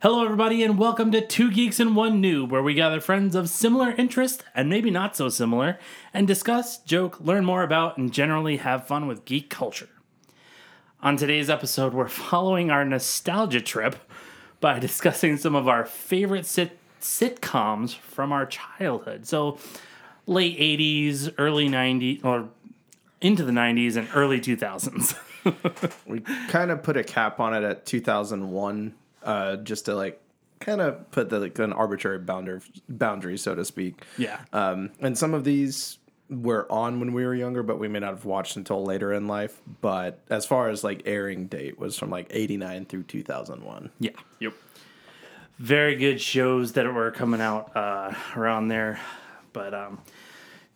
Hello, everybody, and welcome to Two Geeks and One Noob, where we gather friends of similar interest and maybe not so similar and discuss, joke, learn more about, and generally have fun with geek culture. On today's episode, we're following our nostalgia trip by discussing some of our favorite sit- sitcoms from our childhood. So, late 80s, early 90s, or into the 90s and early 2000s. We kind of put a cap on it at 2001, uh, just to like kind of put the, like, an arbitrary boundary, boundary, so to speak. yeah. Um, and some of these were on when we were younger, but we may not have watched until later in life. But as far as like airing date was from like 89 through 2001. yeah. Yep. very good shows that were coming out uh, around there. But um,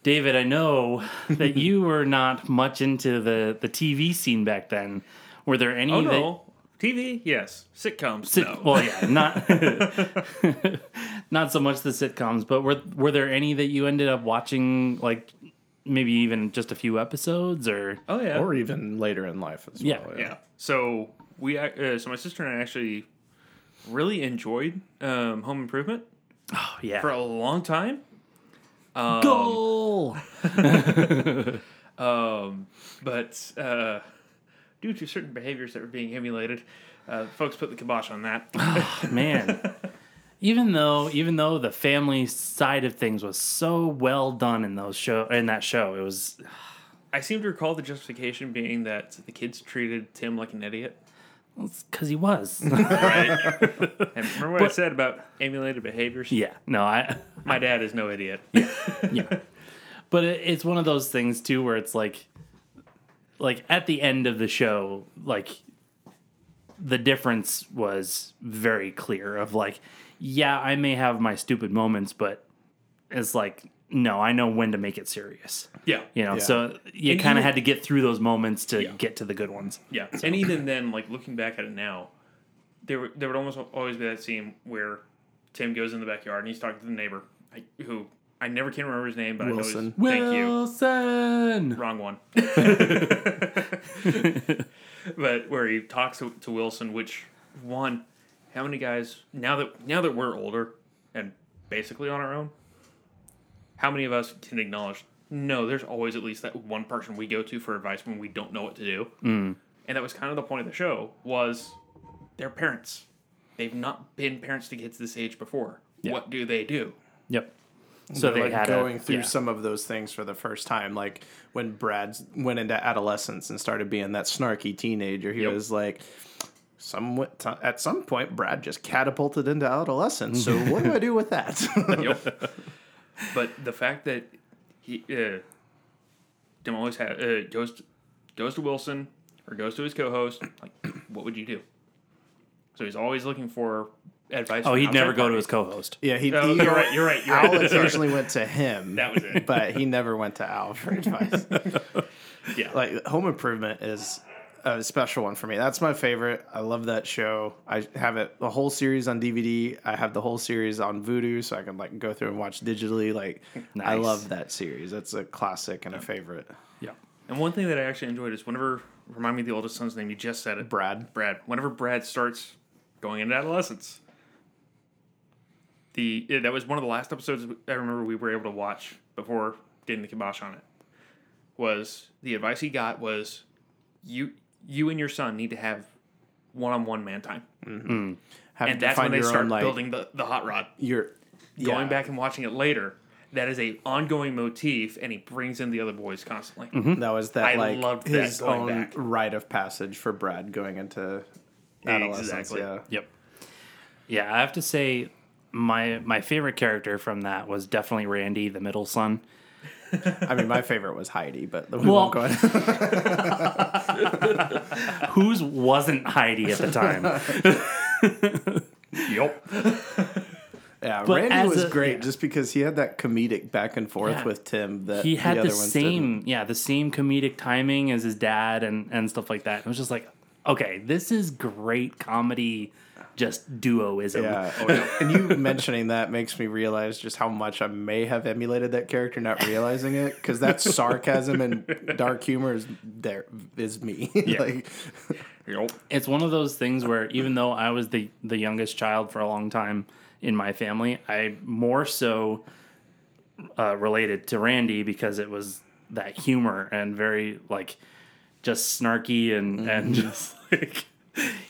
David, I know that you were not much into the, the TV scene back then. Were there any? Oh that- no. TV, yes. Sitcoms, sit- no. Well, yeah, not not so much the sitcoms, but were were there any that you ended up watching, like maybe even just a few episodes, or oh yeah. Or even later in life as Yeah. well. yeah. yeah. So we, uh, so my sister and I actually really enjoyed um, Home Improvement oh yeah, for a long time. Um, goal? Um, but uh, due to certain behaviors that were being emulated, uh, folks put the kibosh on that. man even though even though the family side of things was so well done in those show in that show it was I seem to recall the justification being that the kids treated Tim like an idiot. because he was Right? and remember what I said about emulated behaviors? yeah no i My dad is no idiot. yeah but it, it's one of those things too where it's like like at the end of the show like the difference was very clear of like yeah i may have my stupid moments but it's like no i know when to make it serious Yeah. you know Yeah. so you kind of had to get through those moments to Yeah. get to the good ones Yeah, and even then, like looking back at it now, there would- there would almost always be that scene where Tim goes in the backyard and he's talking to the neighbor, who I never can remember his name, but Wilson. I know his, thank you. wilson Wrong one. but where he talks to, to Wilson, which one, how many guys now that now that we're older and basically on our own, how many of us can acknowledge? No, there's always at least that one person we go to for advice when we don't know what to do. Mm. And that was kind of the point of the show was their parents. They've not been parents to kids this age before. Yeah. What do they do? Yep. So like had going a, through yeah. some of those things for the first time, like when Brad went into adolescence and started being that snarky teenager. He Yep. was like, some at some point, Brad just catapulted into adolescence. So what do I do with that? Yep. but the fact that he uh, Tim always ha uh, goes to, goes to Wilson or goes to his co-host, like, what would you do? So he's always looking for advice. Oh, he'd never go to his co-host. yeah, he. Oh, he you're right. You're right. You're Al right. Sorry. occasionally went to him. That was it. but he never went to Al for advice. Yeah. like Home Improvement is a special one for me. That's my favorite. I love that show. I have it the whole series on DVD. I have the whole series on Vudu, so I can like go through and watch digitally. Like I love that series. That's a classic and a favorite. Yeah. and one thing that I actually enjoyed is whenever remind me of the oldest son's name. You just said it. Brad. Brad. Whenever Brad starts going into adolescence, the yeah, that was one of the last episodes I remember we were able to watch before getting the kibosh on it. Was the advice he got was you you and your son need to have one on one man time, mm-hmm. mm. Have and that's when they your start own like building the the hot rod. your Going yeah. back and watching it later, that is a ongoing motif, and he brings in the other boys constantly. Mm-hmm. That was that I like loved that his going own back. rite of passage for Brad going into adolescence. Exactly. Yeah. Yep. Yeah, I have to say my my favorite character from that was definitely Randy, the middle son. I mean, my favorite was Heidi, but we Well- won't go Whose wasn't Heidi at the time? Yep. Yeah, But Randy was a- great yeah. just because he had that comedic back and forth Yeah. with Tim that He had the the, same, yeah, the same comedic timing as his dad and and stuff like that. It was just like, okay, this is great comedy just duoism. Yeah. and you mentioning that makes me realize just how much I may have emulated that character, not realizing it, because that sarcasm and dark humor is there is me. like, Yep. It's one of those things where even though I was the the youngest child for a long time in my family, I more so uh, related to Randy because it was that humor and very like just snarky and and just like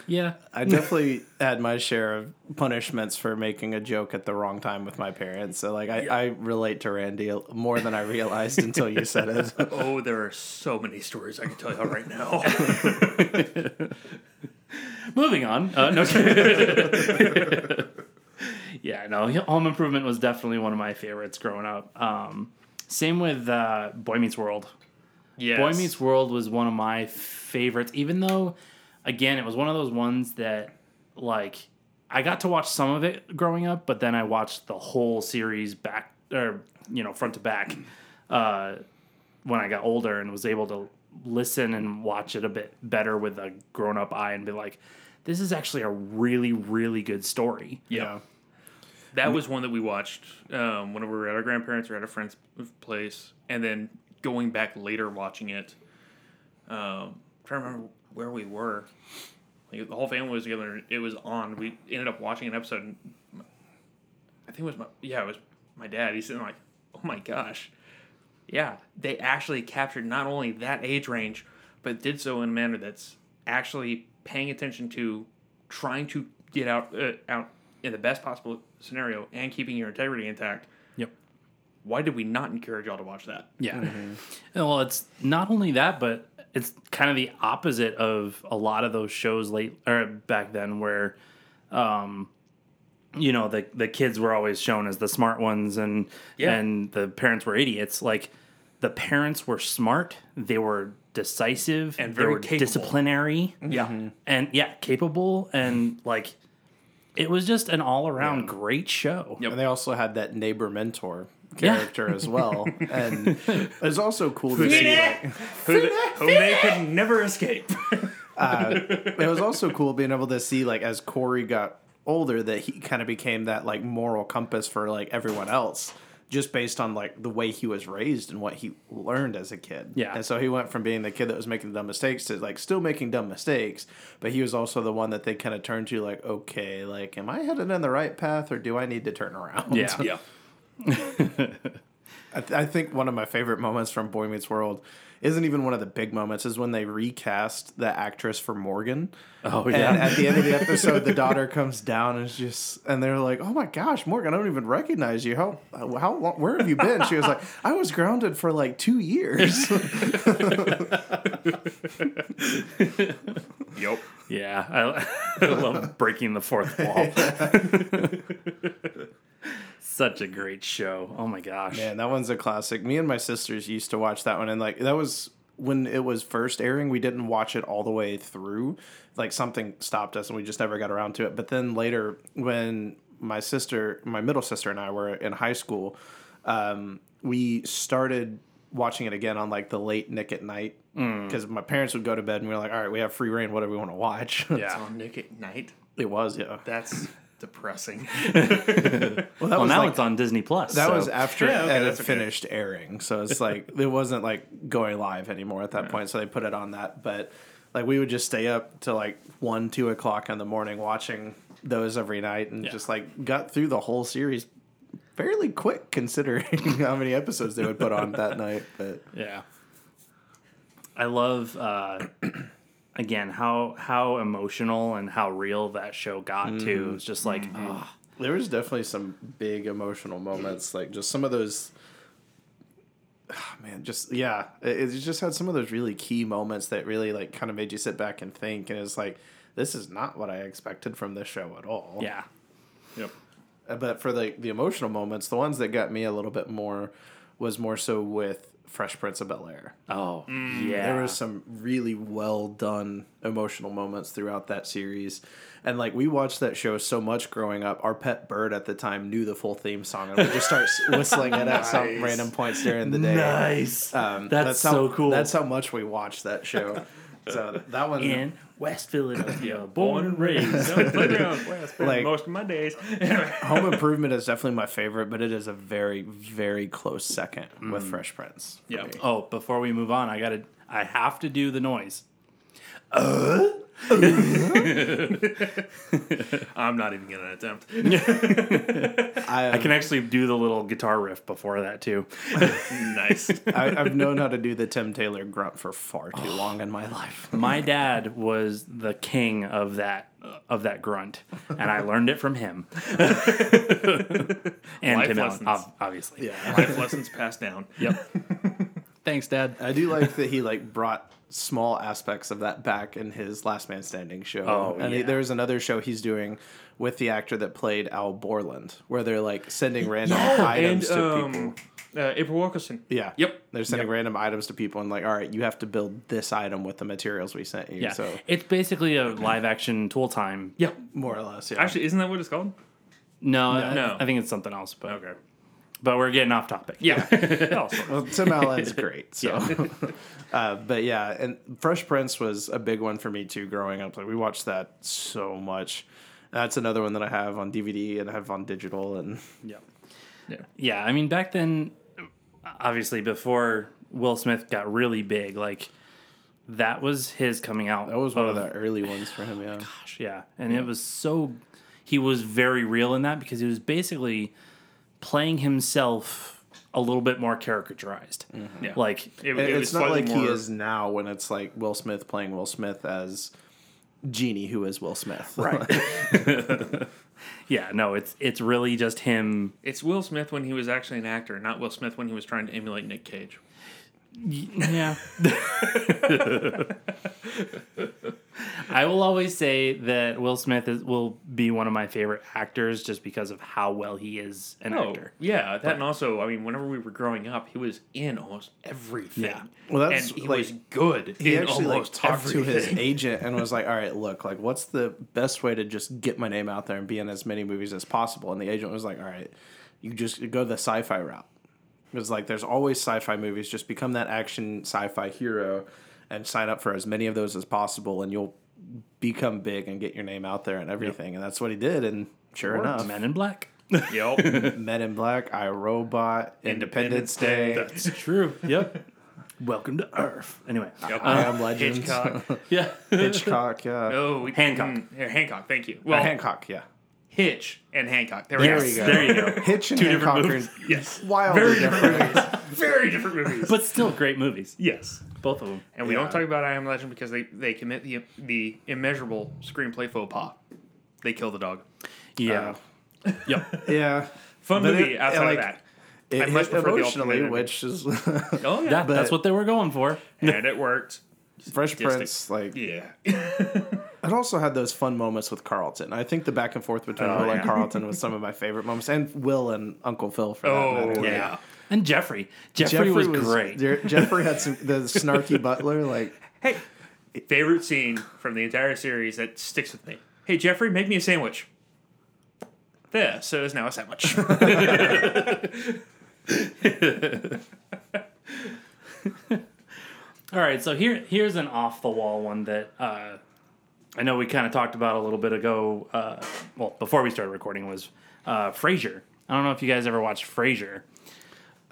yeah I definitely had my share of punishments for making a joke at the wrong time with my parents. So like I, I relate to Randy more than I realized until you said it. Oh, there are so many stories I can tell you right now. Moving on. Uh, no. yeah, no. Home Improvement was definitely one of my favorites growing up. Um, same with uh, Boy Meets World. Yes. Boy Meets World was one of my favorites, even though, again, it was one of those ones that, like, I got to watch some of it growing up, but then I watched the whole series back, or, you know, front to back uh, when I got older and was able to listen and watch it a bit better with a grown up eye and be like, this is actually a really, really good story. Yeah. That was one that we watched um, whenever we were at our grandparents or at a friend's place, and then going back later watching it. Um, trying to remember where we were. Like the whole family was together. It was on. We ended up watching an episode. I think it was my yeah, it was my dad. He's sitting like, oh my gosh, yeah. They actually captured not only that age range, but did so in a manner that's actually paying attention to trying to get out uh, out in the best possible scenario and keeping your integrity intact. Yep. Why did we not encourage y'all to watch that? Yeah. Well, it's not only that, but it's kind of the opposite of a lot of those shows late or back then where um you know the the kids were always shown as the smart ones and Yeah. and the parents were idiots like the parents were smart they were decisive And they very were capable. disciplinary Yeah. and yeah capable and like it was just an all-around great show Yep. And they also had that neighbor mentor character as well. And it's also cool to see like, Who, they, whom they could never escape. Uh, it was also cool being able to see like as Corey got older that he kind of became that like moral compass for like everyone else just based on like the way he was raised and what he learned as a kid. Yeah. And so he went from being the kid that was making dumb mistakes to like still making dumb mistakes, but he was also the one that they kind of turned to like, okay, like am I headed in the right path or do I need to turn around? Yeah. yeah. I, th- I think one of my favorite moments from Boy Meets World isn't even one of the big moments is when they recast the actress for Morgan. Oh, And yeah. at the end of the episode, the daughter comes down and just, and they're like, "Oh my gosh, Morgan, I don't even recognize you. How how long? Where have you been?" She was like, "I was grounded for like two years." Yep. Yeah, I, I love breaking the fourth wall. Such a great show. Oh my gosh. Man, that one's a classic. Me and my sisters used to watch that one, and like that was when it was first airing. We didn't watch it all the way through. Like something stopped us, and we just never got around to it. But then later, when my sister, my middle sister, and I were in high school, um, we started watching it again on like the late Nick at night because my parents would go to bed, and we were like, "All right, we have free reign. What do we want to watch?" Yeah. On Nick at Night. it was yeah. That's depressing. Well, that Well, was now like, it's on Disney Plus. That so- was after Yeah, okay, it that's okay. finished airing, so it's like it wasn't like going live anymore at that point. So they put it on that, but like we would just stay up till like one, two o'clock in the morning watching those every night, and Yeah. just like got through the whole series fairly quick considering how many episodes they would put on that night. But Yeah. I love uh again how how emotional and how real that show got to. It's just like oh, there was definitely some big emotional moments, like just some of those. Man, just yeah, it, it just had some of those really key moments that really like kind of made you sit back and think, and it's like this is not what I expected from this show at all. yeah. yep. Uh, but for the the emotional moments, the ones that got me a little bit more was more so with Fresh Prince of Bel Air. Oh, yeah. Mm, There was some really well done emotional moments throughout that series. And like we watched that show so much growing up, our pet bird at the time knew the full theme song and would just start whistling it at some random points during the day. nice. Um, That's how, so cool. That's how much we watched that show. So that one, In West Philadelphia, born and raised. Playground, where I spent Like- most of my days. Home Improvement is definitely my favorite, but it is a very, very close second with mm. Fresh Prince. for Yeah. me. Oh, before we move on, I gotta, I have to do the noise. Uh? I'm not even gonna attempt. I, I can um, actually do the little guitar riff before that too. nice. I, I've known how to do the Tim Taylor grunt for far too oh. long in my life. My dad was the king of that of that grunt, and I learned it from him. and Life Tim lessons. ob- obviously. Yeah. Life lessons passed down. Yep. Thanks, Dad. I do like that he like brought small aspects of that back in his Last Man Standing show. Oh, and he- yeah. there's another show he's doing with the actor that played Al Borland, where they're like sending random and items to um, people. uh, April Wilkerson. Yeah. Yep. They're sending random items to people and like, all right, you have to build this item with the materials we sent you. Yeah. So It's basically a live action tool time. Yep. more or less, yeah. Actually, isn't that what it's called? No, I, No. I think it's something else. But Okay. But we're getting off topic. Yeah. Well, Tim Allen's great. So, uh, but yeah, and Fresh Prince was a big one for me too. Growing up, like we watched that so much. That's another one that I have on DVD and I have on digital. And Yeah. Yeah. Yeah, I mean back then obviously before Will Smith got really big, like that was his coming out. that was one of the early ones for him. Yeah, gosh, yeah. And it was so he was very real in that because he was basically playing himself a little bit more caricaturized. Mm-hmm. Yeah. Like It, And it was it's not slightly like he is now when it's like Will Smith playing Will Smith as Genie, who is Will Smith. Right. yeah, no, it's it's really just him It's Will Smith when he was actually an actor, not Will Smith when he was trying to emulate Nick Cage. Yeah. I will always say that Will Smith is, will be one of my favorite actors just because of how well he is an Oh, actor. yeah. That and also, I mean, whenever we were growing up, he was in almost everything. Yeah. Well, that's, and he like, was good he in actually like almost talked to his agent and was like, "All right, look, like, what's the best way to just get my name out there and be in as many movies as possible?" And the agent was like, "All right, you just go the sci-fi route." It's like there's always sci-fi movies. Just become that action sci-fi hero and sign up for as many of those as possible, and you'll become big and get your name out there and everything. And that's what he did. And sure enough, Men in Black. Yep. Men in Black, I Robot, Independence Day, That's True. Yep. Welcome to Earth. Anyway. Yep. I Am Legend, Hitchcock. Yeah. Hitchcock, yeah, Oh, we, Hancock. mm, yeah, Hancock. Thank you. Uh, Well, Hancock, yeah. Hitch and Hancock. There we There go. we go. There you go. Hitch and Two different Hancock are movies. Yes. wildly Very different. different movies. Very different movies. But still great movies. yes. Both of them. And we Yeah. don't talk about I Am Legend because they, they commit the the immeasurable screenplay faux pas. They kill the dog. Yeah. Uh, yep. Yeah. Fun But movie it- outside like, of that. It I much hit prefer the emotionally, which is Oh, yeah. Yeah, that's what they were going for. and it worked. Fresh Sadistic. Prince. Like Yeah. it also had those fun moments with Carlton. I think the back and forth between oh, Will and. Carlton was some of my favorite moments, and Will and Uncle Phil for Oh, that matter. Oh, yeah. And Geoffrey. Geoffrey, was, great. Jer- Geoffrey had some the snarky butler. Like Hey, favorite scene from the entire series that sticks with me. Hey, Geoffrey, make me a sandwich. There, so is now a sandwich. All right, so here here's an off the wall one that uh, I know we kind of talked about a little bit ago. Uh, well, before we started recording was uh, Frasier. I don't know if you guys ever watched Frasier.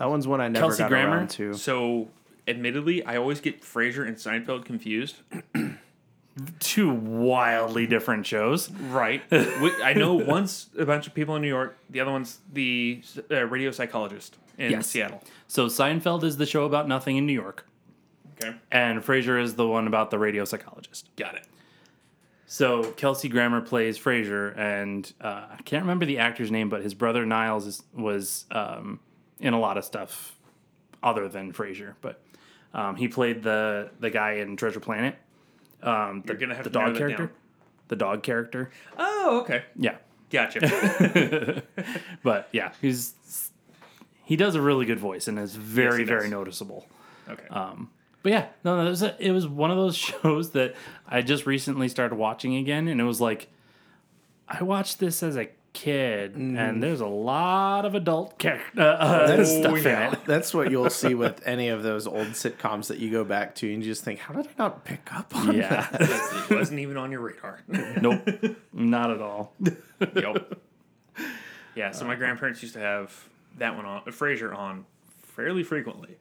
That one's one I never Kelsey got Grammer? around to. so, admittedly, I always get Frasier and Seinfeld confused. Two wildly different shows. Right. I know one's a bunch of people in New York, the other one's the uh, radio psychologist in Yes. Seattle. So Seinfeld is the show about nothing in New York, Okay. and Frasier is the one about the radio psychologist. Got it. So Kelsey Grammer plays Frasier, and uh, I can't remember the actor's name, but his brother Niles is, was um, in a lot of stuff other than Frasier. But um, he played the the guy in Treasure Planet. Um, the, You're gonna have the to dog character. down. The dog character. Oh, okay. Yeah, Gotcha. but yeah, he's he does a really good voice and is very he very noticeable. Okay. Um, but yeah, no, no, it was, a, it was one of those shows that I just recently started watching again, and it was like, I watched this as a kid, and there's a lot of adult char- uh, uh, stuff in it. That's what you'll see with any of those old sitcoms that you go back to and you just think, how did I not pick up on Yeah, it wasn't even on your radar. nope, not at all. yep. Yeah, so my grandparents used to have that one on, Frasier on fairly frequently.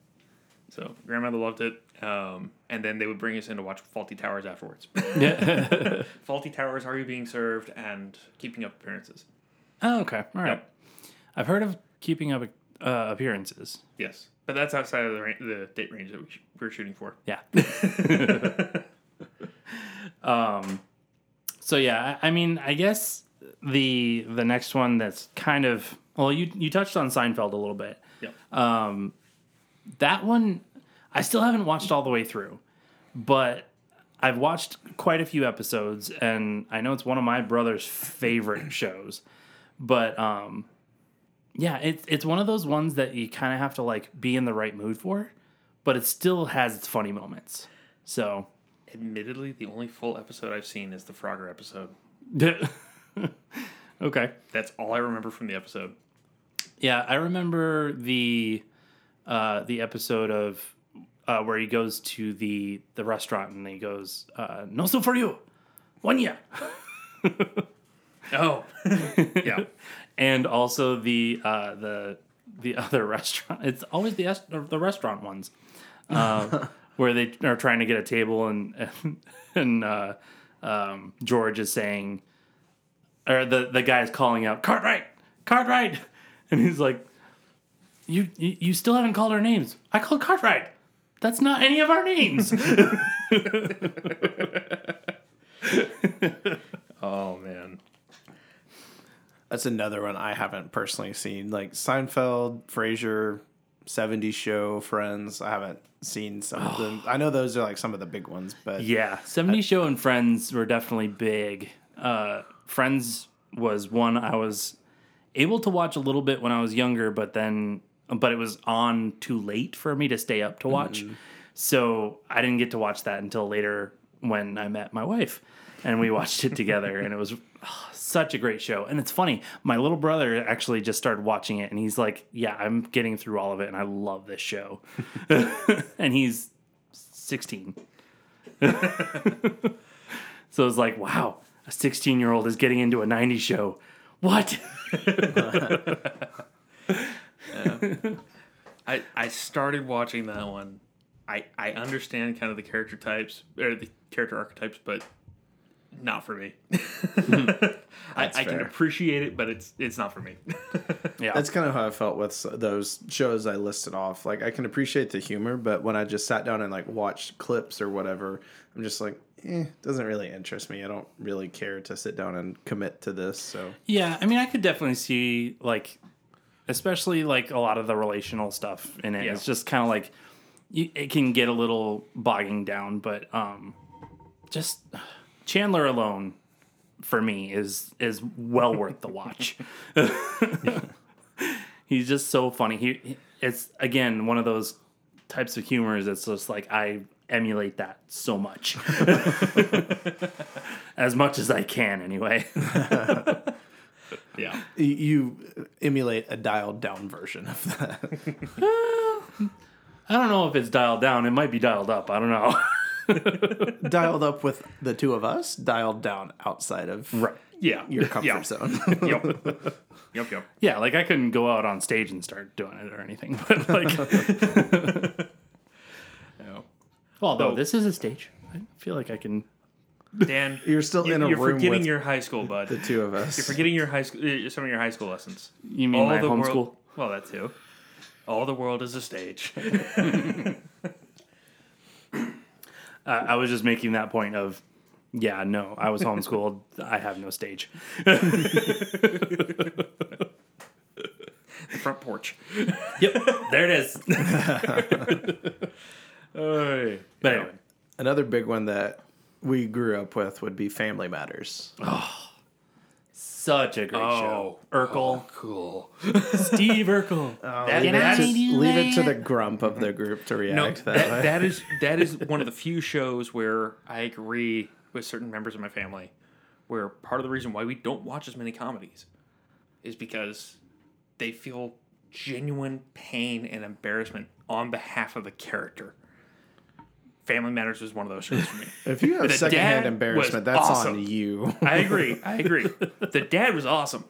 So grandmother loved it. Um, and then they would bring us in to watch Fawlty Towers afterwards. Fawlty Towers, Are You Being Served, and Keeping Up Appearances. Oh, okay, all right. Yep. I've heard of keeping up uh, appearances. Yes. But that's outside of the, ra- the date range that we, sh- we were shooting for. Yeah. um. So yeah, I, I mean, I guess the the next one that's kind of well, you you touched on Seinfeld a little bit. Yep. That one, I still haven't watched all the way through, but I've watched quite a few episodes, and I know it's one of my brother's favorite shows. But um, yeah, it's it's one of those ones that you kind of have to like be in the right mood for, but it still has its funny moments. So Admittedly, the only full episode I've seen is the Frogger episode. okay. That's all I remember from the episode. Yeah, I remember the uh, the episode of uh, where he goes to the the restaurant and he goes, uh, "No soup for you, one year," Oh. yeah. and also the uh, the the other restaurant. It's always the est- the restaurant ones uh, where they are trying to get a table and and uh, um, George is saying, or the the guy is calling out, "Cartwright, Cartwright," and he's like, "You you, you still haven't called our names. I called Cartwright. That's not any of our names." Oh, man. That's another one I haven't personally seen. Like Seinfeld, Frasier, 70s Show, Friends. I haven't seen some of them. I know those are like some of the big ones, but Yeah, 70 Show and Friends were definitely big. Uh, Friends was one I was able to watch a little bit when I was younger, but then, but it was on too late for me to stay up to watch. So I didn't get to watch that until later when I met my wife and we watched it together and it was ah, such a great show. And it's funny, my little brother actually just started watching it and he's like, Yeah, I'm getting through all of it and I love this show. and he's 16. So it's like, wow, a 16 year old is getting into a 90s show. What? I, I started watching that one. I, I understand kind of the character types or the character archetypes, but not for me. I, I can fair. appreciate it, but it's it's not for me. Yeah. That's kind of how I felt with those shows I listed off. Like I can appreciate the humor, but when I just sat down and like watched clips or whatever, I'm just like, eh, doesn't really interest me. I don't really care to sit down and commit to this. So yeah. I mean, I could definitely see, like, especially like a lot of the relational stuff in it. Yeah. It's just kind of like, you, it can get a little bogging down, but um, just Chandler alone for me is is well worth the watch. He's just so funny. He he- it's again one of those types of humors that's just like I emulate that so much. as much as I can anyway. yeah. you emulate a dialed down version of that. I don't know if it's dialed down. It might be dialed up. I don't know. dialed up with the two of us, dialed down outside of right. Yeah. your comfort yeah. zone. Yep. yep. Yep. Yeah, like I couldn't go out on stage and start doing it or anything. But like Yeah. although So- this is a stage. I feel like I can Dan, You're still you, in a room. you're forgetting with your high school, bud. the two of us. You're forgetting your high school, uh, some of your high school lessons. you mean my the homeschool? world. Well, that too. All the world is a stage. Uh, I was just making that point of yeah, no, I was homeschooled. I have no stage. the front porch. Yep, there it is. Oy. But anyway, Another big one that we grew up with would be Family Matters. Such a great show. Oh. Urkel, oh, cool. Steve Urkel. Oh, that- Can I that's- need Leave it to the grump of the group to react No, that, that, way. that is that is one of the few shows where I agree with certain members of my family, where part of the reason why we don't watch as many comedies is because they feel genuine pain and embarrassment on behalf of the character. Family Matters was one of those shows for me. If you have The secondhand dad embarrassment, that's awesome. on you. I agree. I agree. The dad was awesome.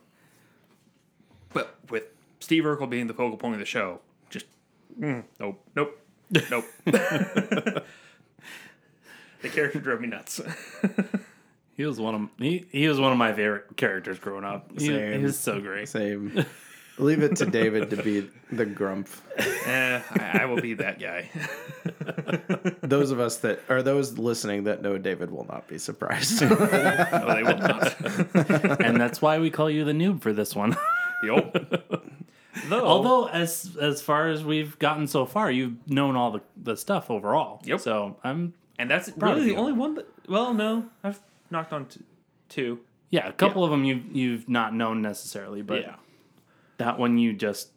But with Steve Urkel being the focal point of the show, just mm, nope, nope, nope. the character drove me nuts. He was one of he, he was one of my favorite characters growing up. He, he Same. was so great. Same. Leave it to David to be the grump. eh, I, I will be that guy. Those of us that are those listening that know David will not be surprised. No, they will not. and that's why we call you the noob for this one. Yup. Though, Although as as far as we've gotten so far, you've known all the, the stuff overall. Yep. So I'm and that's Proud of really the you. only one that. Well, no, I've knocked on t- two. yeah, a couple of them you you've not known necessarily, but Yeah. That one you just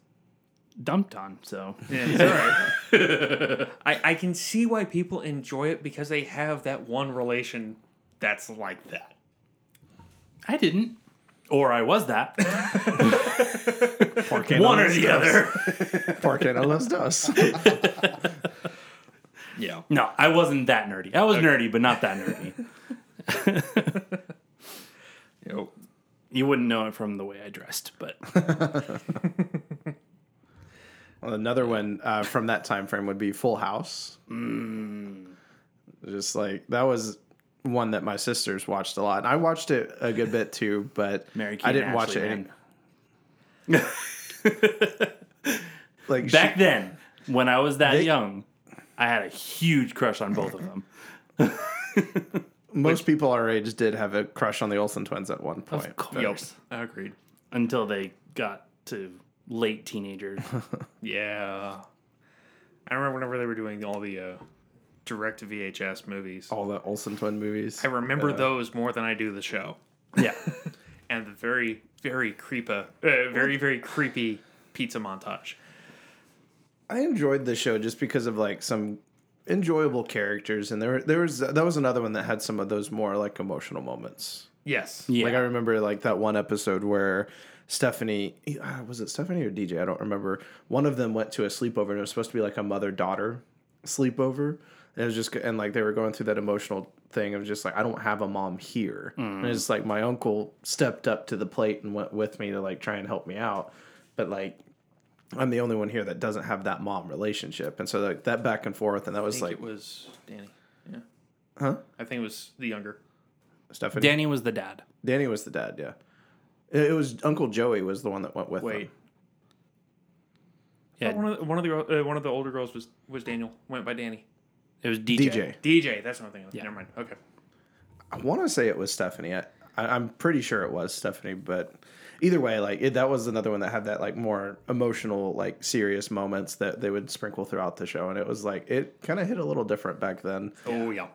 dumped on. So Yeah, it's all right. I, I can see why people enjoy it because they have that one relation that's like that. I didn't, or I was that. Porque one no or the dos. other. Porque no los dos. Yeah. No, I wasn't that nerdy. I was nerdy, but not that nerdy. Yep. You wouldn't know it from the way I dressed, but Well, another one uh, from that time frame would be Full House. Mm. Just like that was one that my sisters watched a lot, and I watched it a good bit too. But I didn't watch Ashley, it. Any, like back she- then, when I was that They- young, I had a huge crush on both of them. most people our age did have a crush on the Olsen twins at one point. Of course. Yep. Agreed. Until they got to late teenagers. Yeah. I remember whenever they were doing all the uh, direct VHS movies. All the Olsen twin movies. I remember those more than I do the show. yeah. And the very, very creepa, uh, very, very creepy pizza montage. I enjoyed the show just because of like some enjoyable characters, and there there was that was another one that had some of those more like emotional moments. Yes. Yeah. Like I remember like that one episode where Stephanie uh, was it Stephanie or DJ? I don't remember. One of them went to a sleepover and it was supposed to be like a mother daughter sleepover. And it was just and like they were going through that emotional thing of just like I don't have a mom here. And it's like my uncle stepped up to the plate and went with me to like try and help me out. But like I'm the only one here that doesn't have that mom relationship. And so like that back and forth and that I was think like it was Danny. Yeah. Huh? I think it was the younger. Stephanie. Danny was the dad. Danny was the dad, yeah. It it was Uncle Joey was the one that went with Wait. them. Yeah. Oh, one of the, one of the uh, one of the older girls was was Daniel. Went by Danny. It was DJ. DJ. DJ. That's what I'm thinking. Yeah. Never mind. Okay. I want to say it was Stephanie. I, I, I'm pretty sure it was Stephanie, but either way, like it, that was another one that had that like more emotional, like serious moments that they would sprinkle throughout the show, and it was like it kind of hit a little different back then. Oh yeah.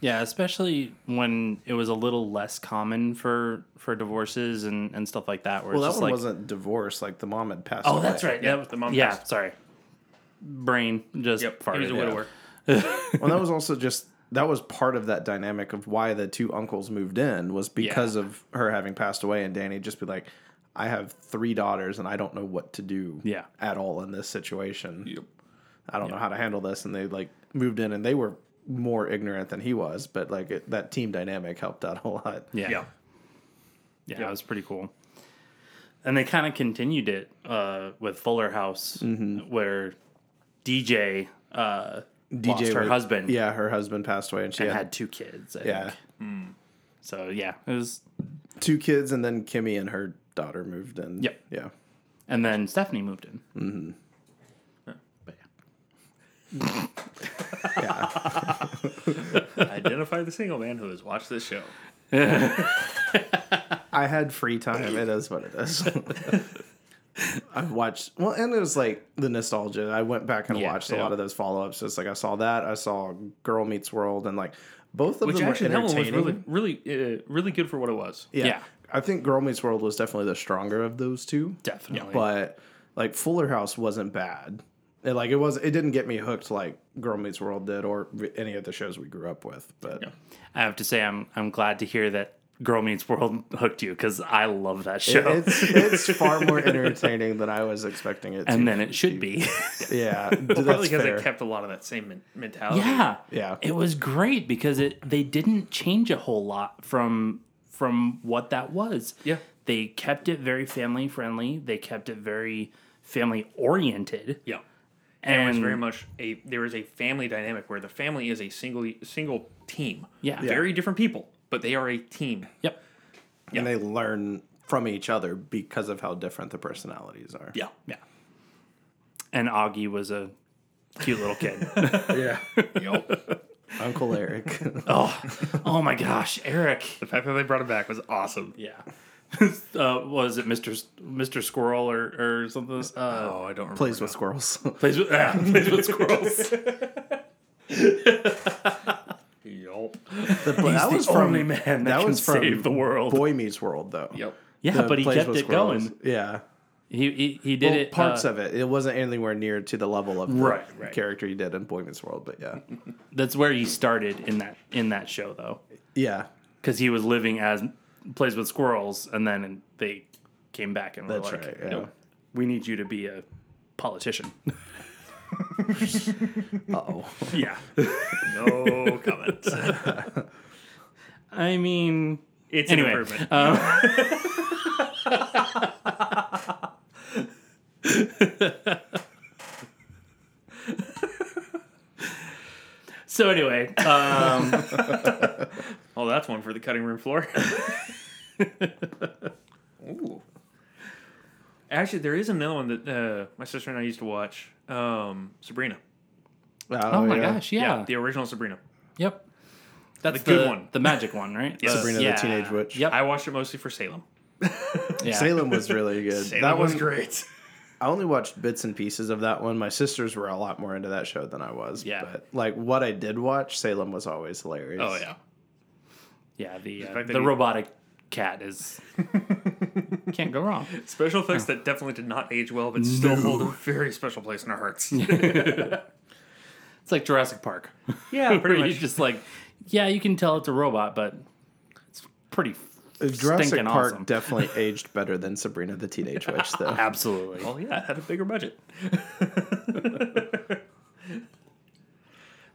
Yeah, especially when it was a little less common for for divorces and, and stuff like that. Where Well, that one like, wasn't divorced; like the mom had passed. oh, away. that's right. Yeah, Yeah, the mom Yeah, passed. sorry. Brain just Yep. farted. he was a yeah. widower. Well, that was also just that was part of that dynamic of why the two uncles moved in was because Yeah. of her having passed away, and Danny just be like, "I have three daughters, and I don't know what to do, Yeah. at all in this situation. Yep. I don't know how to handle this." And they like moved in, and they were more ignorant than he was, but like it, that team dynamic helped out a lot. Yeah. Yeah. Yeah, it was pretty cool. And they kind of continued it uh, with Fuller House, Mm-hmm. where DJ uh, DJ lost her was- husband yeah, her husband passed away, and she and had, had two kids. I yeah think. Hmm. So yeah, it was. two kids, and then Kimmy and her daughter moved in. Yep. yeah. And then Stephanie moved in. Mm-hmm. But yeah. Identify the single man who has watched this show. I had free time. It is what it is. I've watched well, and it was like the nostalgia. I went back and Yeah, watched a lot of those follow ups. It's like I saw that. I saw Girl Meets World, and like both of Which them actually were that one was entertaining. really, really, uh, really good for what it was. yeah. Yeah. I think Girl Meets World was definitely the stronger of those two. Definitely. But like Fuller House wasn't bad. It, like it was, it didn't get me hooked like Girl Meets World did, or any of the shows we grew up with. But Yeah. I have to say, I'm I'm glad to hear that Girl Meets World hooked you because I love that show. It's it's far more entertaining than I was expecting it to. and then it should be. yeah, Probably because fair. it kept a lot of that same mentality. yeah. Yeah. It was great because it they didn't change a whole lot from from what that was. Yeah. They kept it very family friendly. They kept it very family oriented. Yeah. And, And it was very much a there is a family dynamic where the family is a single single team. Yeah. Very different people, but they are a team. Yep. and they learn from each other because of how different the personalities are. Yeah. Yeah. And Auggie was a cute little kid. yeah. Yep. Uncle Eric. oh, oh my gosh, Eric. the fact that they brought him back was awesome. Yeah. uh, was it Mr. S- Mr. Squirrel or, or something? Uh, Oh, I don't remember. Plays now. with squirrels. plays with, yeah, plays with squirrels. Yup. The- He's that the was from only man that, that can was from save the world. Boy Meets World, though. Yep. yeah, The but he Plays kept with it Squirrels. going. Yeah. He he, he did Well, it. parts uh, of it. It wasn't anywhere near to the level of the Right, right. character he did in Boy Meets World, but yeah. That's where he started in that in that show though, Yeah. because he was living as plays with squirrels, and then they came back and were That's like, right. Yeah. "Nope, we need you to be a politician. Uh-oh. yeah, No comment. I mean, It's Anyway, an improvement. so anyway, um, oh, that's one for the cutting room floor. Ooh. Actually, there is another one that uh, my sister and I used to watch. Um, Sabrina. oh, my yeah. gosh, yeah, the original Sabrina. yep, that's The good one. the magic one, right? Yes. The- Sabrina yeah. the Teenage Witch. Yep, I watched it mostly for Salem. yeah. Salem was really good. Salem that was one, great. I only watched bits and pieces of that one. My sisters were a lot more into that show than I was. Yeah. But like what I did watch, Salem was always hilarious. Oh yeah. Yeah, the uh, fact that the he- robotic cat is can't go wrong. Special effects that definitely did not age well, but still hold a very special place in our hearts. It's like Jurassic Park. yeah, Where pretty much. just like, yeah, you can tell it's a robot, but it's pretty Uh, Jurassic stinking Park awesome. definitely aged better than Sabrina the Teenage Witch, though. Absolutely. Oh yeah, it had a bigger budget.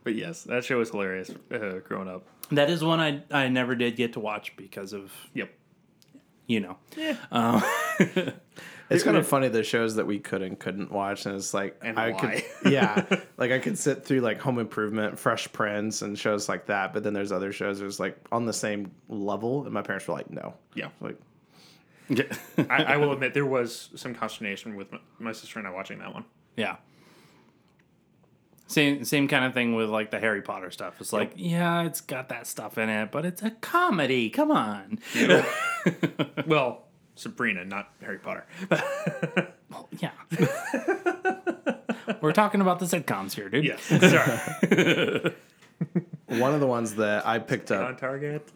But yes, that show was hilarious uh, growing up. That is one I I never did get to watch because of Yep. you know. Yeah. It's kind of funny the shows that we could and couldn't watch, and it's like And I why? could, yeah, like I could sit through like Home Improvement, Fresh Prince, and shows like that. But then there's other shows that's like on the same level, and my parents were like, no, Yeah. like I, I will admit there was some consternation with my, my sister and I watching that one. yeah. Same same kind of thing with like the Harry Potter stuff. It's like, yeah, it's got that stuff in it, but it's a comedy. Come on. Well, Sabrina, not Harry Potter. Well, yeah. We're talking about the sitcoms here, dude. yes. Sorry. one of the ones that I picked On up. On target.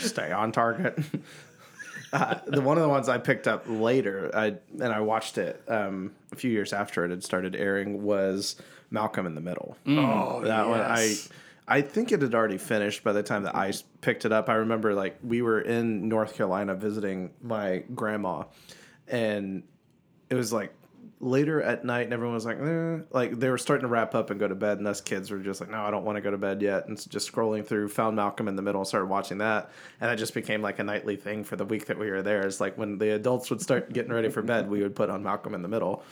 Stay on target. Uh, the one of the ones I picked up later, I and I watched it um, a few years after it had started airing was Malcolm in the Middle. Oh, that one I. I think it had already finished by the time that I picked it up. I remember like we were in North Carolina visiting my grandma, and it was like later at night, and everyone was like, eh. like they were starting to wrap up and go to bed, and us kids were just like, no, I don't want to go to bed yet, and s- just scrolling through, found Malcolm in the Middle, and started watching that, and that just became like a nightly thing for the week that we were there. It's like when the adults would start getting ready for bed, we would put on Malcolm in the Middle.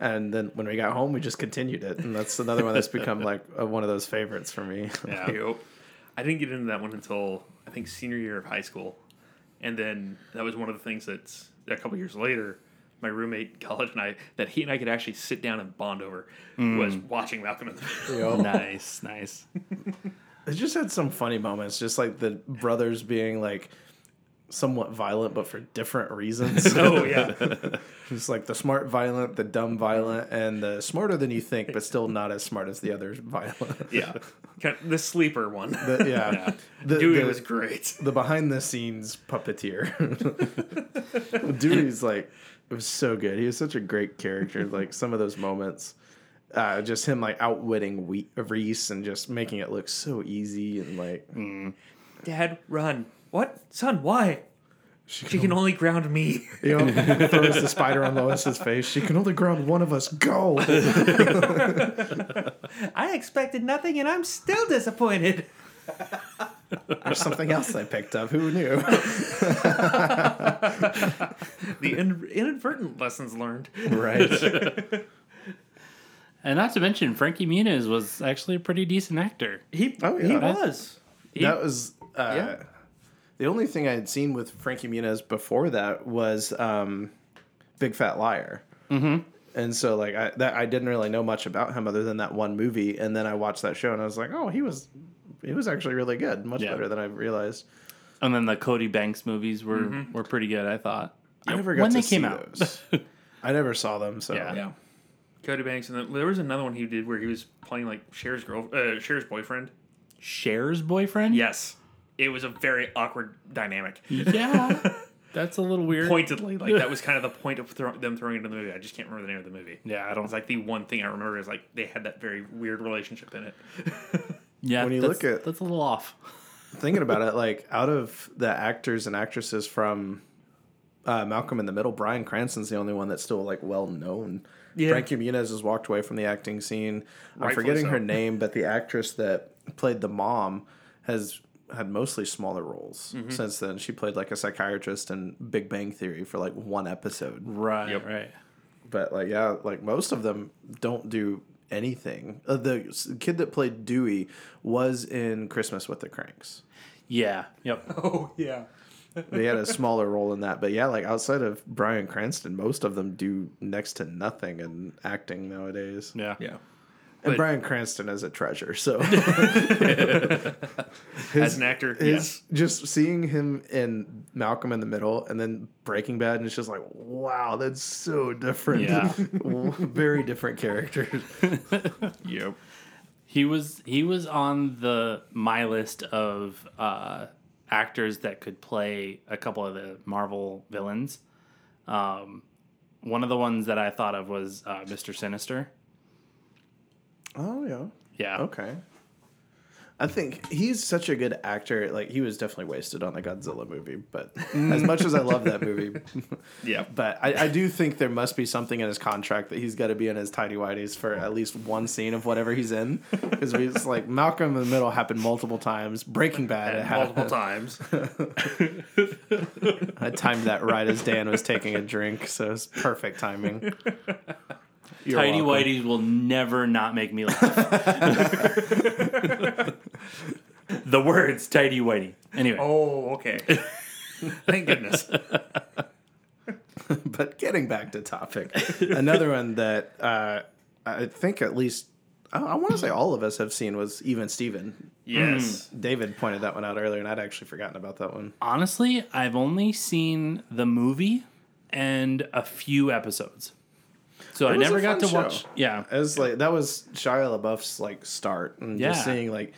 And then when we got home, we just continued it, and that's another one that's become like uh, one of those favorites for me. Yeah. Yep. I didn't get into that one until I think senior year of high school, and then that was one of the things that's a couple years later. My roommate in college and I that he and I could actually sit down and bond over hmm. was watching Malcolm in the Middle. nice, nice. It just had some funny moments, just like the brothers being like somewhat violent, but for different reasons. Oh yeah, Just like the smart violent, the dumb violent, and the smarter than you think, but still not as smart as the others violent. yeah. The sleeper one. The- yeah. The, Dewey the- was great. the behind the scenes puppeteer. Dewey's like it was so good. He was such a great character. Like some of those moments, uh, just him like outwitting we- Reese and just making it look so easy and like Dad, run. What? Son, why? She can only ground me. you know throws the spider on Lois's face. She can only ground one of us. Go. I expected nothing and I'm still disappointed. There's something else I picked up. Who knew? The in- inadvertent lessons learned. right. And not to mention, Frankie Muniz was actually a pretty decent actor. He, Oh, yeah. he was. He- that was uh, Yeah. the only thing I had seen with Frankie Muniz before that was um, Big Fat Liar. Mm-hmm. And so, like, I that I didn't really know much about him other than that one movie. And then I watched that show, and I was like, oh, he was he was actually really good, much Yeah. better than I realized. And then the Cody Banks movies were were pretty good, I thought. I never got when to they see came out. those. I never saw them. So Yeah. yeah. Cody Banks, and then there was another one he did where he was playing like Cher's girl, uh, Cher's boyfriend. Cher's boyfriend? Yes, it was a very awkward dynamic. Yeah. That's a little weird. Pointedly, like that was kind of the point of throw- them throwing it in the movie. I just can't remember the name of the movie. Yeah, I don't It's like the one thing I remember is like they had that very weird relationship in it. Yeah, When you look at- that's a little off. thinking about it, like out of the actors and actresses from uh, Malcolm in the Middle, Bryan Cranston's the only one that's still like well known. Yeah. Frankie Muniz has walked away from the acting scene. I'm forgetting so. her name, but the actress that played the mom has had mostly smaller roles Mm-hmm. since then. She played like a psychiatrist in Big Bang Theory for like one episode. Right, Yep. right. But like yeah, like most of them don't do anything. Uh, the kid that played Dewey was in Christmas with the Cranks. Yeah, yep. Oh yeah. they had a smaller role in that. But yeah, like outside of Bryan Cranston, most of them do next to nothing in acting nowadays. Yeah. Yeah. And But- Bryan Cranston is a treasure. So As an actor, his, yes. just seeing him in Malcolm in the Middle and then Breaking Bad, and it's just like, wow, that's so different. Yeah. Very different characters. Yep. He was he was on the my list of uh, actors that could play a couple of the Marvel villains. Um, one of the ones that I thought of was uh, Mr. Sinister. Oh yeah. Yeah. Okay. I think he's such a good actor. Like he was definitely wasted on the Godzilla movie, but mm. as much as I love that movie, Yeah. But I, I do think there must be something in his contract that he's got to be in his tidy whities for at least one scene of whatever he's in. Because it's like Malcolm in the Middle happened multiple times. Breaking Bad multiple times. I timed that right as Dan was taking a drink, so it's perfect timing. You're Tidy welcome. Whitey will never not make me laugh. the words Tidy Whitey. Anyway. Oh, okay. Thank goodness. But getting back to topic, another one that uh, I think at least I, I want to say all of us have seen was Even Steven. Yes. David pointed that one out earlier, and I'd actually forgotten about that one. Honestly, I've only seen the movie and a few episodes. So I never got to fun watch. Yeah. It was like that was Shia LaBeouf's like start, and Yeah. just seeing like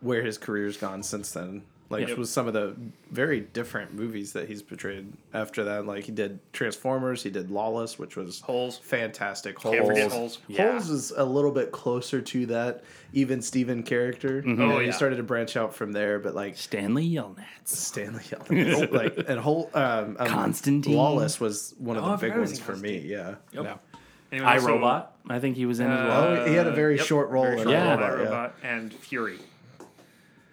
where his career's gone since then. Like Yep. with some of the very different movies that he's portrayed after that. Like he did Transformers, he did Lawless, which was Holes. fantastic. Holes, Holes. Yeah. Holes is a little bit closer to that even Steven character. Mm-hmm. Oh, he started to branch out from there, but like Stanley Yelnats. Stanley Yelnats, like and whole um, um, Constantine. Lawless was one of Oh, the big was ones for me. Yeah. Yep. Yeah. Anyone else? iRobot. I think he was in as Uh, well. Oh, he had a very short role very in short Yeah. role in iRobot, yeah. iRobot and Fury.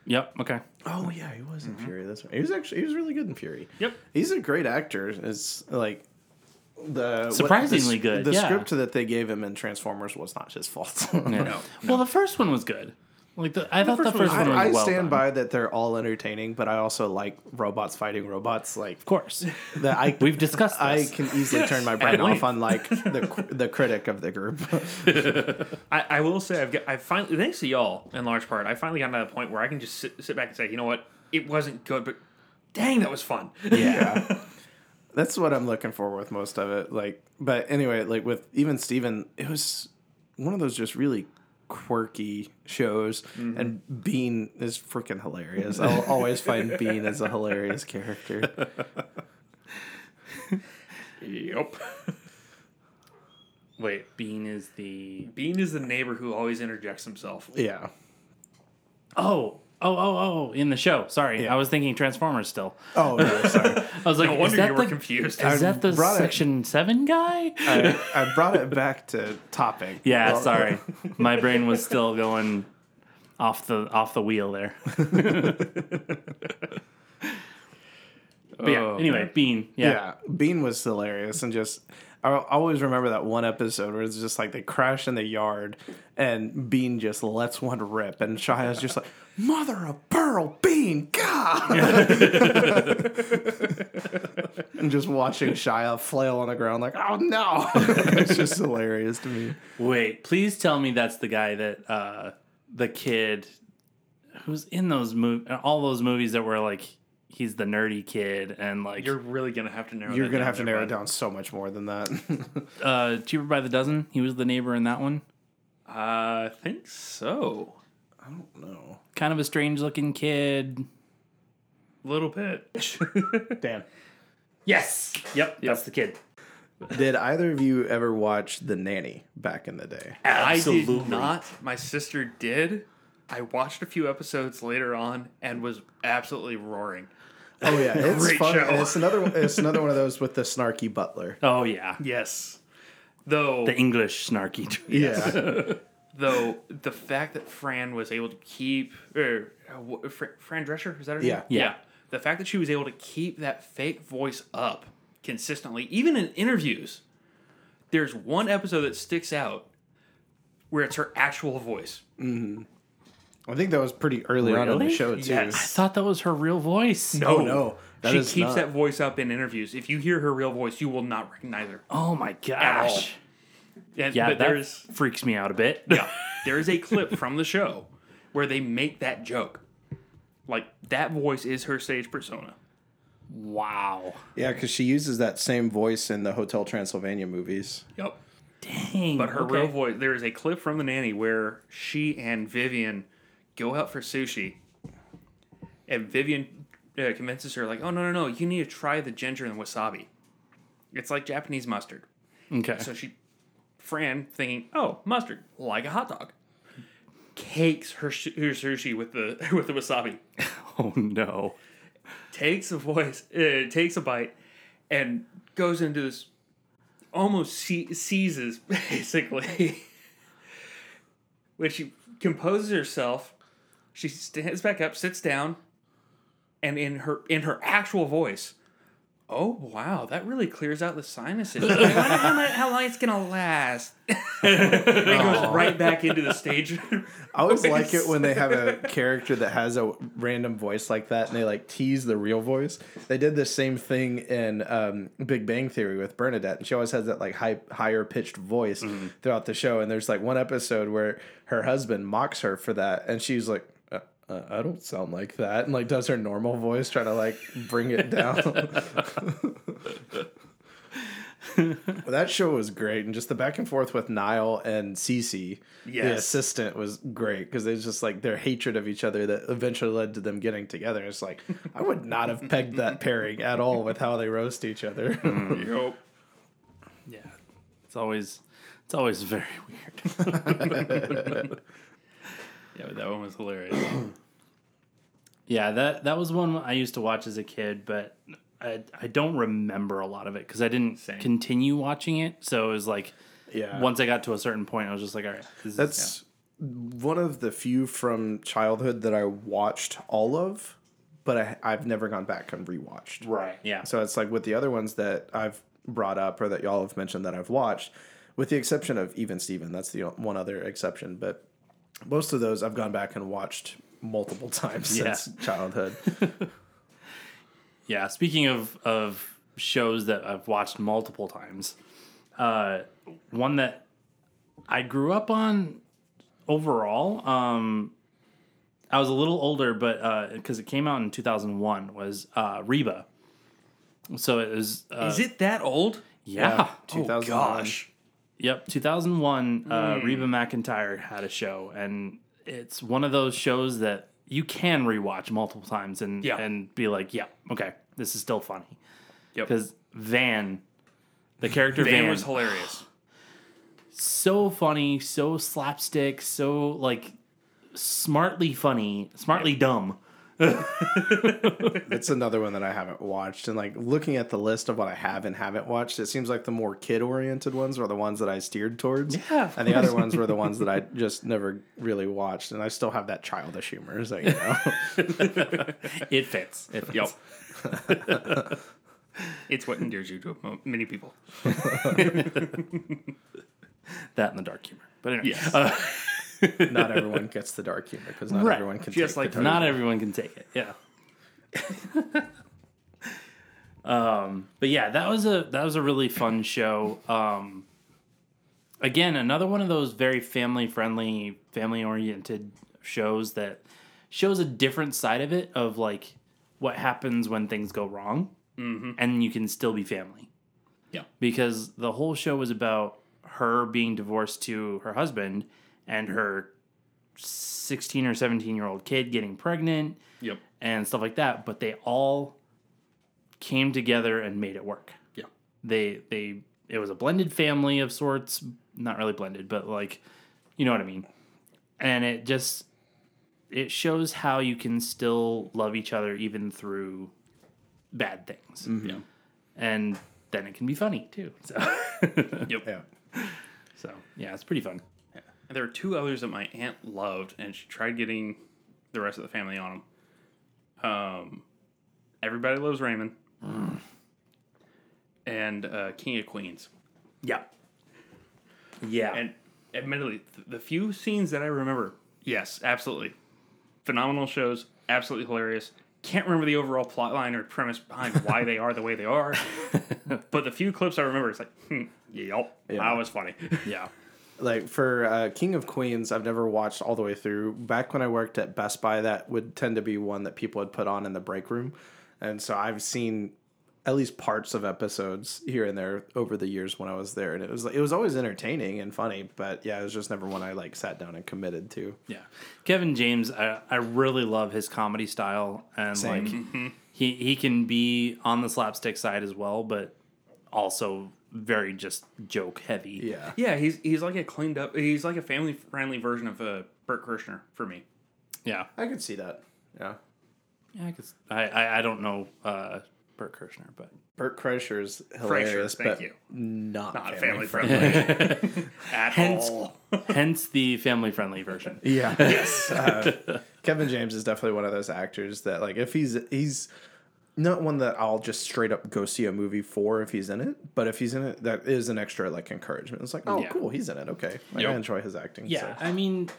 Yep. Okay. Oh yeah, he was in Fury. That's right. He was actually he was really good in Fury. Yep. He's a great actor. It's like the what- Surprisingly the, good, The yeah. script that they gave him in Transformers was not his fault. Yeah. No, Well, the first one was good. Like the, I thought the first first one one was- was, I, I well stand done. by that they're all entertaining, but I also like robots fighting robots. Like Of course, that, I we've discussed I can easily turn my brain length. off on like the the critic of the group. I, I will say I've got I finally thanks to y'all in large part I finally got to the point where I can just sit, sit back and say you know what it wasn't good but dang that was fun yeah. That's what I'm looking for with most of it. Like, but anyway, like with even Steven, it was one of those just really quirky shows, mm-hmm. and Bean is freaking hilarious. I'll always find Bean as a hilarious character. yep Wait, Bean is the. Bean is the neighbor who always interjects himself. Yeah. Oh, oh, oh, oh! In the show. Sorry, Yeah. I was thinking Transformers still. Oh no, sorry. I was like, No is wonder that you were the, confused. Is that the brought it- Sector Seven guy? I, I brought it back to topic. yeah, Well, sorry, my brain was still going off the off the wheel there. But yeah. Oh, Anyway. Bean. Yeah. Yeah. Bean was hilarious and just I always remember that one episode where it's just like they crash in the yard and Bean just lets one rip and Shia's just like mother of pearl Bean God! And just watching Shia flail on the ground like oh no. It's just hilarious to me. Wait, please tell me that's the guy that uh the kid who's in those mov- all those movies that were like he's the nerdy kid and like You're really gonna have to narrow. you're that gonna down have to there, narrow it bud. down so much more than that uh cheaper by the dozen. He was the neighbor in that one. I think so. I don't know. Kind of a strange looking kid. A little bit. Dan Yes. Yep, that's the kid. did either of you ever watch The Nanny back in the day I did not. My sister did. I watched a few episodes later on and was absolutely roaring. Oh yeah, it's Great fun. show. It's another. It's another one of those with the snarky butler. Oh yeah. Yes. Though The English snarky. Yeah, though the fact that Fran was able to keep er, uh, Fr- Fran Drescher is that her Yeah. name? Yeah. The fact that she was able to keep that fake voice up consistently, even in interviews. There's one episode that sticks out where it's her actual voice. I think that was pretty early on in the Really? show too. Yes. I thought that was her real voice. No, oh, no, that she is keeps not. that voice up in interviews. If you hear her real voice, you will not recognize her. Oh my gosh. And, Yeah, but that there's freaks me out a bit. yeah, there is a clip from the show where they make that joke. Like that voice is her stage persona. Wow. Yeah, because she uses that same voice in the Hotel Transylvania movies. Yep. Dang. But her okay. real voice, there is a clip from the nanny where she and Vivian go out for sushi, and Vivian uh, convinces her like, "Oh no, no, no! You need to try the ginger and wasabi. It's like Japanese mustard." Okay. So she, Fran, thinking, "Oh, mustard, like a hot dog," cakes her, sh- her sushi with the with the wasabi. oh no. Takes a voice, uh, takes a bite, and goes into this almost se- seizes basically. when she composes herself, she stands back up, sits down, and in her in her actual voice. Oh wow, that really clears out the sinuses. I wonder how, much, how long it's gonna last. and goes right back into the stage. I always like it when they have a character that has a random voice like that, and they like tease the real voice. They did the same thing in um, Big Bang Theory with Bernadette, and she always has that like high, higher pitched voice throughout the show. And there's like one episode where her husband mocks her for that, and she's like. Uh, I don't sound like that, and like does her normal voice, try to like bring it down. that show was great, and just the back and forth with Niles and Cece, the assistant, was great because it's just like their hatred of each other that eventually led to them getting together. It's like I would not have pegged that pairing at all with how they roast each other. Yup. Yeah. It's always it's always very weird. Yeah, but that one was hilarious. Yeah, that that was one I used to watch as a kid, but I I don't remember a lot of it because I didn't Same. continue watching it. So it was like yeah, once I got to a certain point, I was just like, all right, this is- that's one of the few from childhood that I watched all of, but I, I've never gone back and rewatched. right. Yeah. So it's like with the other ones that I've brought up or that y'all have mentioned that I've watched, with the exception of Even Steven, that's the one other exception. But most of those I've gone back and watched multiple times Yeah. since childhood. Yeah, speaking of of shows that I've watched multiple times, uh, one that I grew up on overall, um, I was a little older, but because it came out in two thousand one, was uh, Reba. So it was. Uh, Is it that old? Yeah. Oh gosh. Yep, 2001, uh, Reba McEntire had a show, and it's one of those shows that you can rewatch multiple times and Yeah. and be like, yeah, okay, this is still funny. Yep. Because Van, the character Van Van, was hilarious. so funny, so slapstick, so like smartly funny, smartly dumb. It's another one that I haven't watched. And like looking at the list of what I have and haven't watched, it seems like the more kid oriented ones are the ones that I steered towards. Yeah, And the other ones were the ones that I just never really watched. And I still have that childish humor. So, you know. It fits. It fits. Yep. it's what endears you to many people. That and the dark humor. But anyway, Yes. uh, not everyone gets the dark humor because not Right. everyone can Just take like the dark not everyone can take it. Yeah. um, but yeah, that was a that was a really fun show. Um, again, another one of those very family friendly, family oriented shows that shows a different side of it of like what happens when things go wrong, and you can still be family. Yeah. because the whole show was about her being divorced to her husband and her 16 or 17 year old kid getting pregnant Yep. and stuff like that but they all came together and made it work Yeah. they they it was a blended family of sorts not really blended but like you know what i mean and it just it shows how you can still love each other even through bad things mm-hmm. Yeah. and then it can be funny too so Yep. Yeah. so yeah it's pretty fun And there were two others that my aunt loved, and she tried getting the rest of the family on them. Um, Everybody Loves Raymond, and uh, King of Queens. yeah yeah And admittedly, th- the few scenes that I remember, yes, absolutely, phenomenal shows, absolutely hilarious. Can't remember the overall plot line or premise behind why they are the way they are, but the few clips I remember, it's like, hmm, yep, Yeah. that was funny. yeah like for uh, King of Queens, I've never watched all the way through. Back when I worked at Best Buy, that would tend to be one that people would put on in the break room, and so I've seen at least parts of episodes here and there over the years when I was there, and it was like it was always entertaining and funny. But yeah, it was just never one I like sat down and committed to. Yeah, Kevin James, I, I really love his comedy style, and Same. like he he can be on the slapstick side as well, but also very just joke heavy. Yeah, Yeah, he's he's like a cleaned up. He's like a family friendly version of uh, Burt Kirshner for me. yeah, I could see that. Yeah, yeah. I, guess, I, I I don't know uh, Burt Kirshner, but Burt Kreischer's hilarious, thank but you. not, Not family, family friendly. friendly at Hence- all. hence the family friendly version. Yeah. Yes. Uh, Kevin James is definitely one of those actors that like if he's he's not one that I'll just straight up go see a movie for if he's in it, but if he's in it, that is an extra like encouragement. It's like, oh, Yeah. cool, he's in it. Okay, like, I enjoy his acting. Yeah, so. I mean,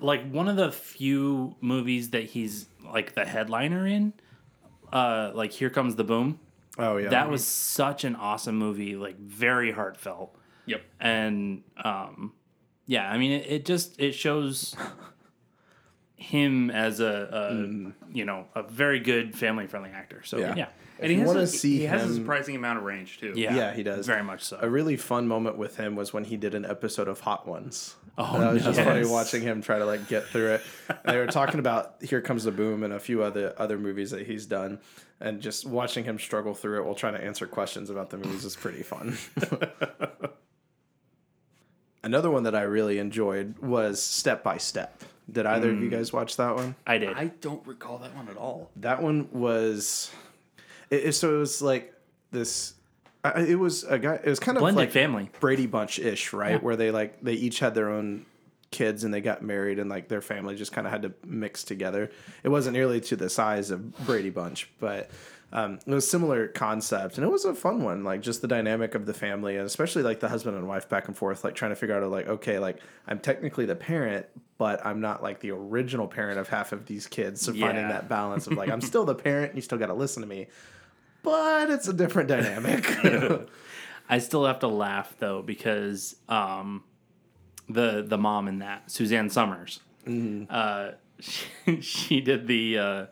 like one of the few movies that he's like the headliner in, uh, like Here Comes the Boom. Oh yeah. That was such an awesome movie, like very heartfelt. Yep. and um yeah i mean it, it just it shows him as a, a mm. you know a very good family friendly actor so Yeah. yeah And he has, a, see he has a surprising amount of range too. yeah Yeah, he does. very much so a really fun moment with him was when he did an episode of Hot Ones. Oh, that was just funny watching him try to like get through it. And they were talking about Here Comes the Boom and a few other other movies that he's done, and just watching him struggle through it while trying to answer questions about the movies is pretty fun. Another one that I really enjoyed was Step by Step. Did either of you hmm. guys watch that one? i did I don't recall that one at all. That one was, it, it- so it was like this. I- It was a guy. It was kind of blended like family Brady Bunch ish, right? Where they like they each had their own kids and they got married and like their family just kind of had to mix together. It wasn't nearly to the size of Brady Bunch, but um, it was a similar concept and it was a fun one. Like just the dynamic of the family and especially like the husband and wife back and forth, like trying to figure out like okay, like I'm technically the parent, but I'm not like the original parent of half of these kids. So finding that balance of like I'm still the parent, you still got to listen to me. But it's a different dynamic. i still have to laugh though because um the the mom in that suzanne Somers uh she, she did the uh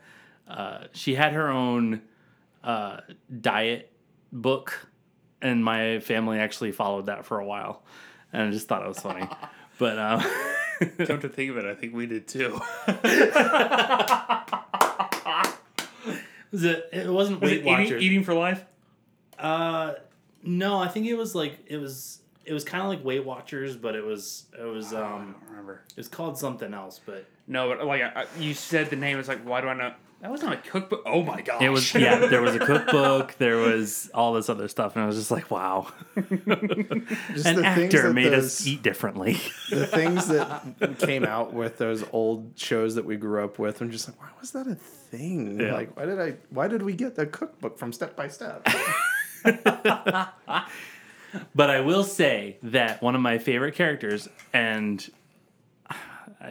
uh she had her own uh diet book and my family actually followed that for a while and i just thought it was funny but um Come to think of it, I think we did too. was it it wasn't Was weight it eating, watchers eating for life? uh no i think it was like it was it was kind of like Weight Watchers, but it was it was I um don't remember. it was called something else, but No, but like I, I- you said the name. It's like, why do I know? That was not a cookbook. Oh my gosh! it was yeah. There was a cookbook. There was all this other stuff, and I was just like, wow, Just an the things actor that made those- us eat differently. the things that came out with those old shows that we grew up with. I'm just like, why was that a thing? Yeah. Like, why did I? Why did we get the cookbook from Step by Step? But I will say that one of my favorite characters, and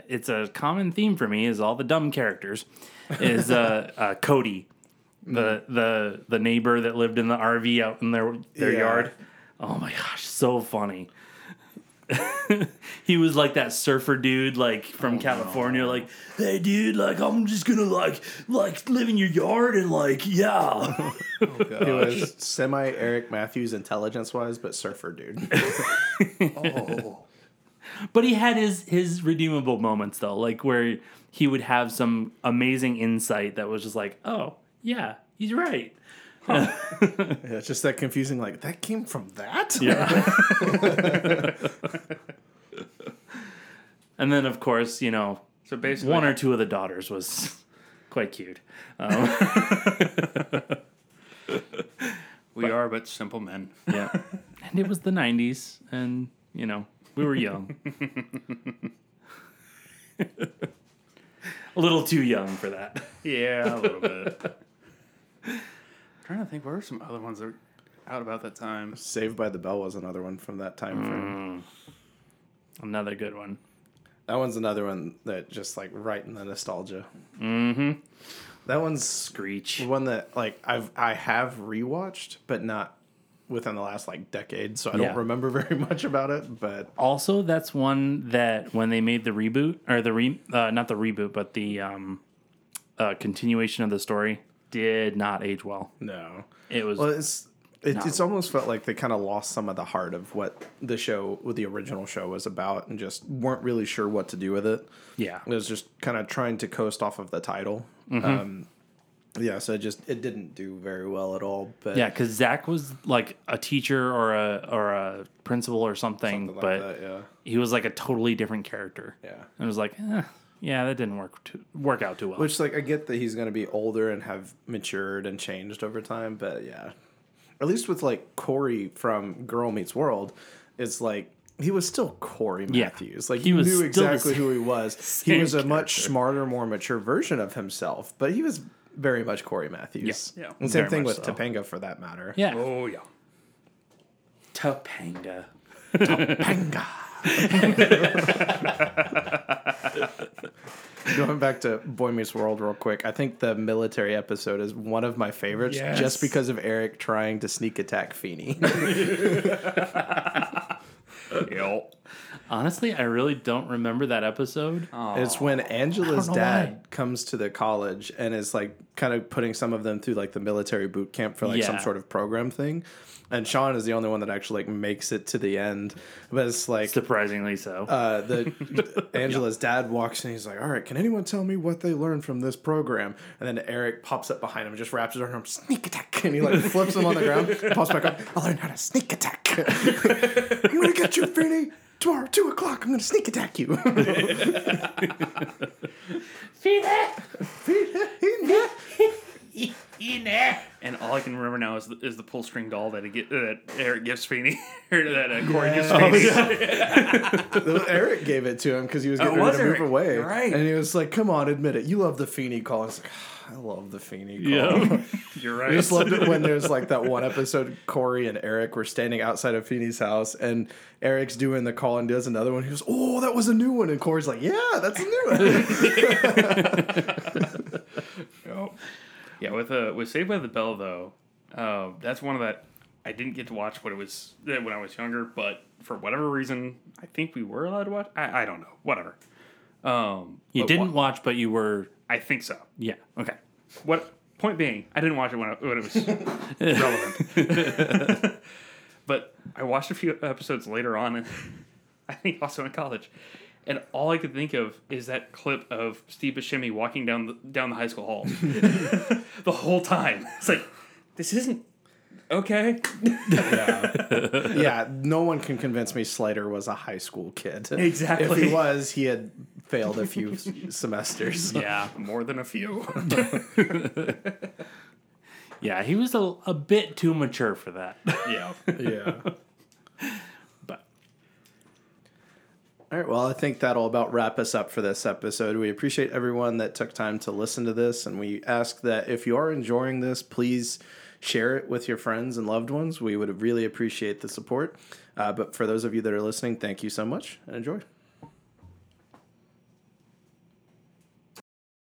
it's a common theme for me, is all the dumb characters, is uh, uh, Cody, the the the neighbor that lived in the RV out in their their Yeah. yard. Oh my gosh, so funny. he was like that surfer dude, like from California, like, hey dude, like I'm just gonna like like live in your yard and like yeah. He was semi Eric Matthews intelligence wise, but surfer dude. oh, But he had his his redeemable moments though, like where he would have some amazing insight that was just like, oh yeah, he's right. yeah, it's just that confusing. Like that came from that. Yeah. and then of course, you know, so basically, one or two of the daughters was quite cute. Um, we are but simple men. yeah, and it was the '90s, and you know we were young, a little too young for that. Yeah, a little bit. trying to think, what are some other ones that were out about that time? Saved by the Bell was another one from that time frame. Another good one. That one's another one that just like right in the nostalgia. Mm-hmm. That one's Screech. one that like I've I have rewatched, but not within the last like decade, so I Yeah. don't remember very much about it. But Also, that's one that when they made the reboot or the re uh, not the reboot, but the um, uh, continuation of the story did not age well. no, It was well, it's it, it's almost felt like they kind of lost some of the heart of what the show, what the original show was about, and just weren't really sure what to do with it. yeah. It was just kind of trying to coast off of the title. Um, yeah, so it just it didn't do very well at all. But Yeah, because Zach was like a teacher or a or a principal or something, something like but that, yeah, he was like a totally different character. yeah. And it was like, eh, yeah, that didn't work too, work out too well. Which like I get that he's going to be older and have matured and changed over time, but yeah, at least with like Corey from Girl Meets World, it's like he was still Corey Yeah. Matthews. Like He knew exactly who he was. He was a much smarter, more mature version of himself, but he was very much Corey Matthews. Yeah. Yeah. And same Very thing with so. Topanga for that matter. yeah, Oh yeah. Topanga. Topanga. Going back to Boy Meets World real quick, I think the military episode is one of my favorites Yes. just because of Eric trying to sneak attack Feeney. Yep. Honestly, I really don't remember that episode. it's when Angela's dad why. comes to the college and is like kind of putting some of them through like the military boot camp for like some sort of program thing. And Sean is the only one that actually like makes it to the end. But it's like Surprisingly so. uh, the Angela's dad walks in. He's like, "All right, can anyone tell me what they learned from this program?" And then Eric pops up behind him, and just wraps his arm him, sneak attack, and he like flips him on the ground, pops back up. I learned how to sneak attack. I'm gonna get you, Feeney. Tomorrow, two o'clock. I'm gonna sneak attack you. And all I can remember now is the, is the pull string doll that he get, that Eric gives Feeney or that uh, Corey gives Feeney. Eric gave it to him because he was getting Oh, ready was to move away, right. and he was like, "Come on, admit it. You love the Feeney call." I was like, "Ah, "I love the Feeney call." yeah. You're right. I just loved it when there's like that one episode. Corey and Eric were standing outside of Feeney's house, and Eric's doing the call and does another one. He goes, "Oh, that was a new one," and Corey's like, "Yeah, that's a new one." Yeah, with uh, with Saved by the Bell though, uh, that's one of that I didn't get to watch when it was uh, when I was younger, but for whatever reason, I think we were allowed to watch. I, I don't know, whatever. Um, You didn't wa- watch, but you were. I think so. Yeah. Okay. What point being, I didn't watch it when, I, when it was relevant. but I watched a few episodes later on, and I think also in college. And all I could think of is that clip of Steve Buscemi walking down the, down the high school hall the whole time. It's like this isn't Okay. yeah, no one can convince me Slater was a high school kid. Exactly. If he was, he had failed a few semesters. Yeah. More than a few. Yeah, he was a, a bit too mature for that. yeah. Yeah. All right. Well, I think that'll about wrap us up for this episode. We appreciate everyone that took time to listen to this, and we ask that if you are enjoying this, please share it with your friends and loved ones. We would really appreciate the support. Uh, but for those of you that are listening, thank you so much and enjoy.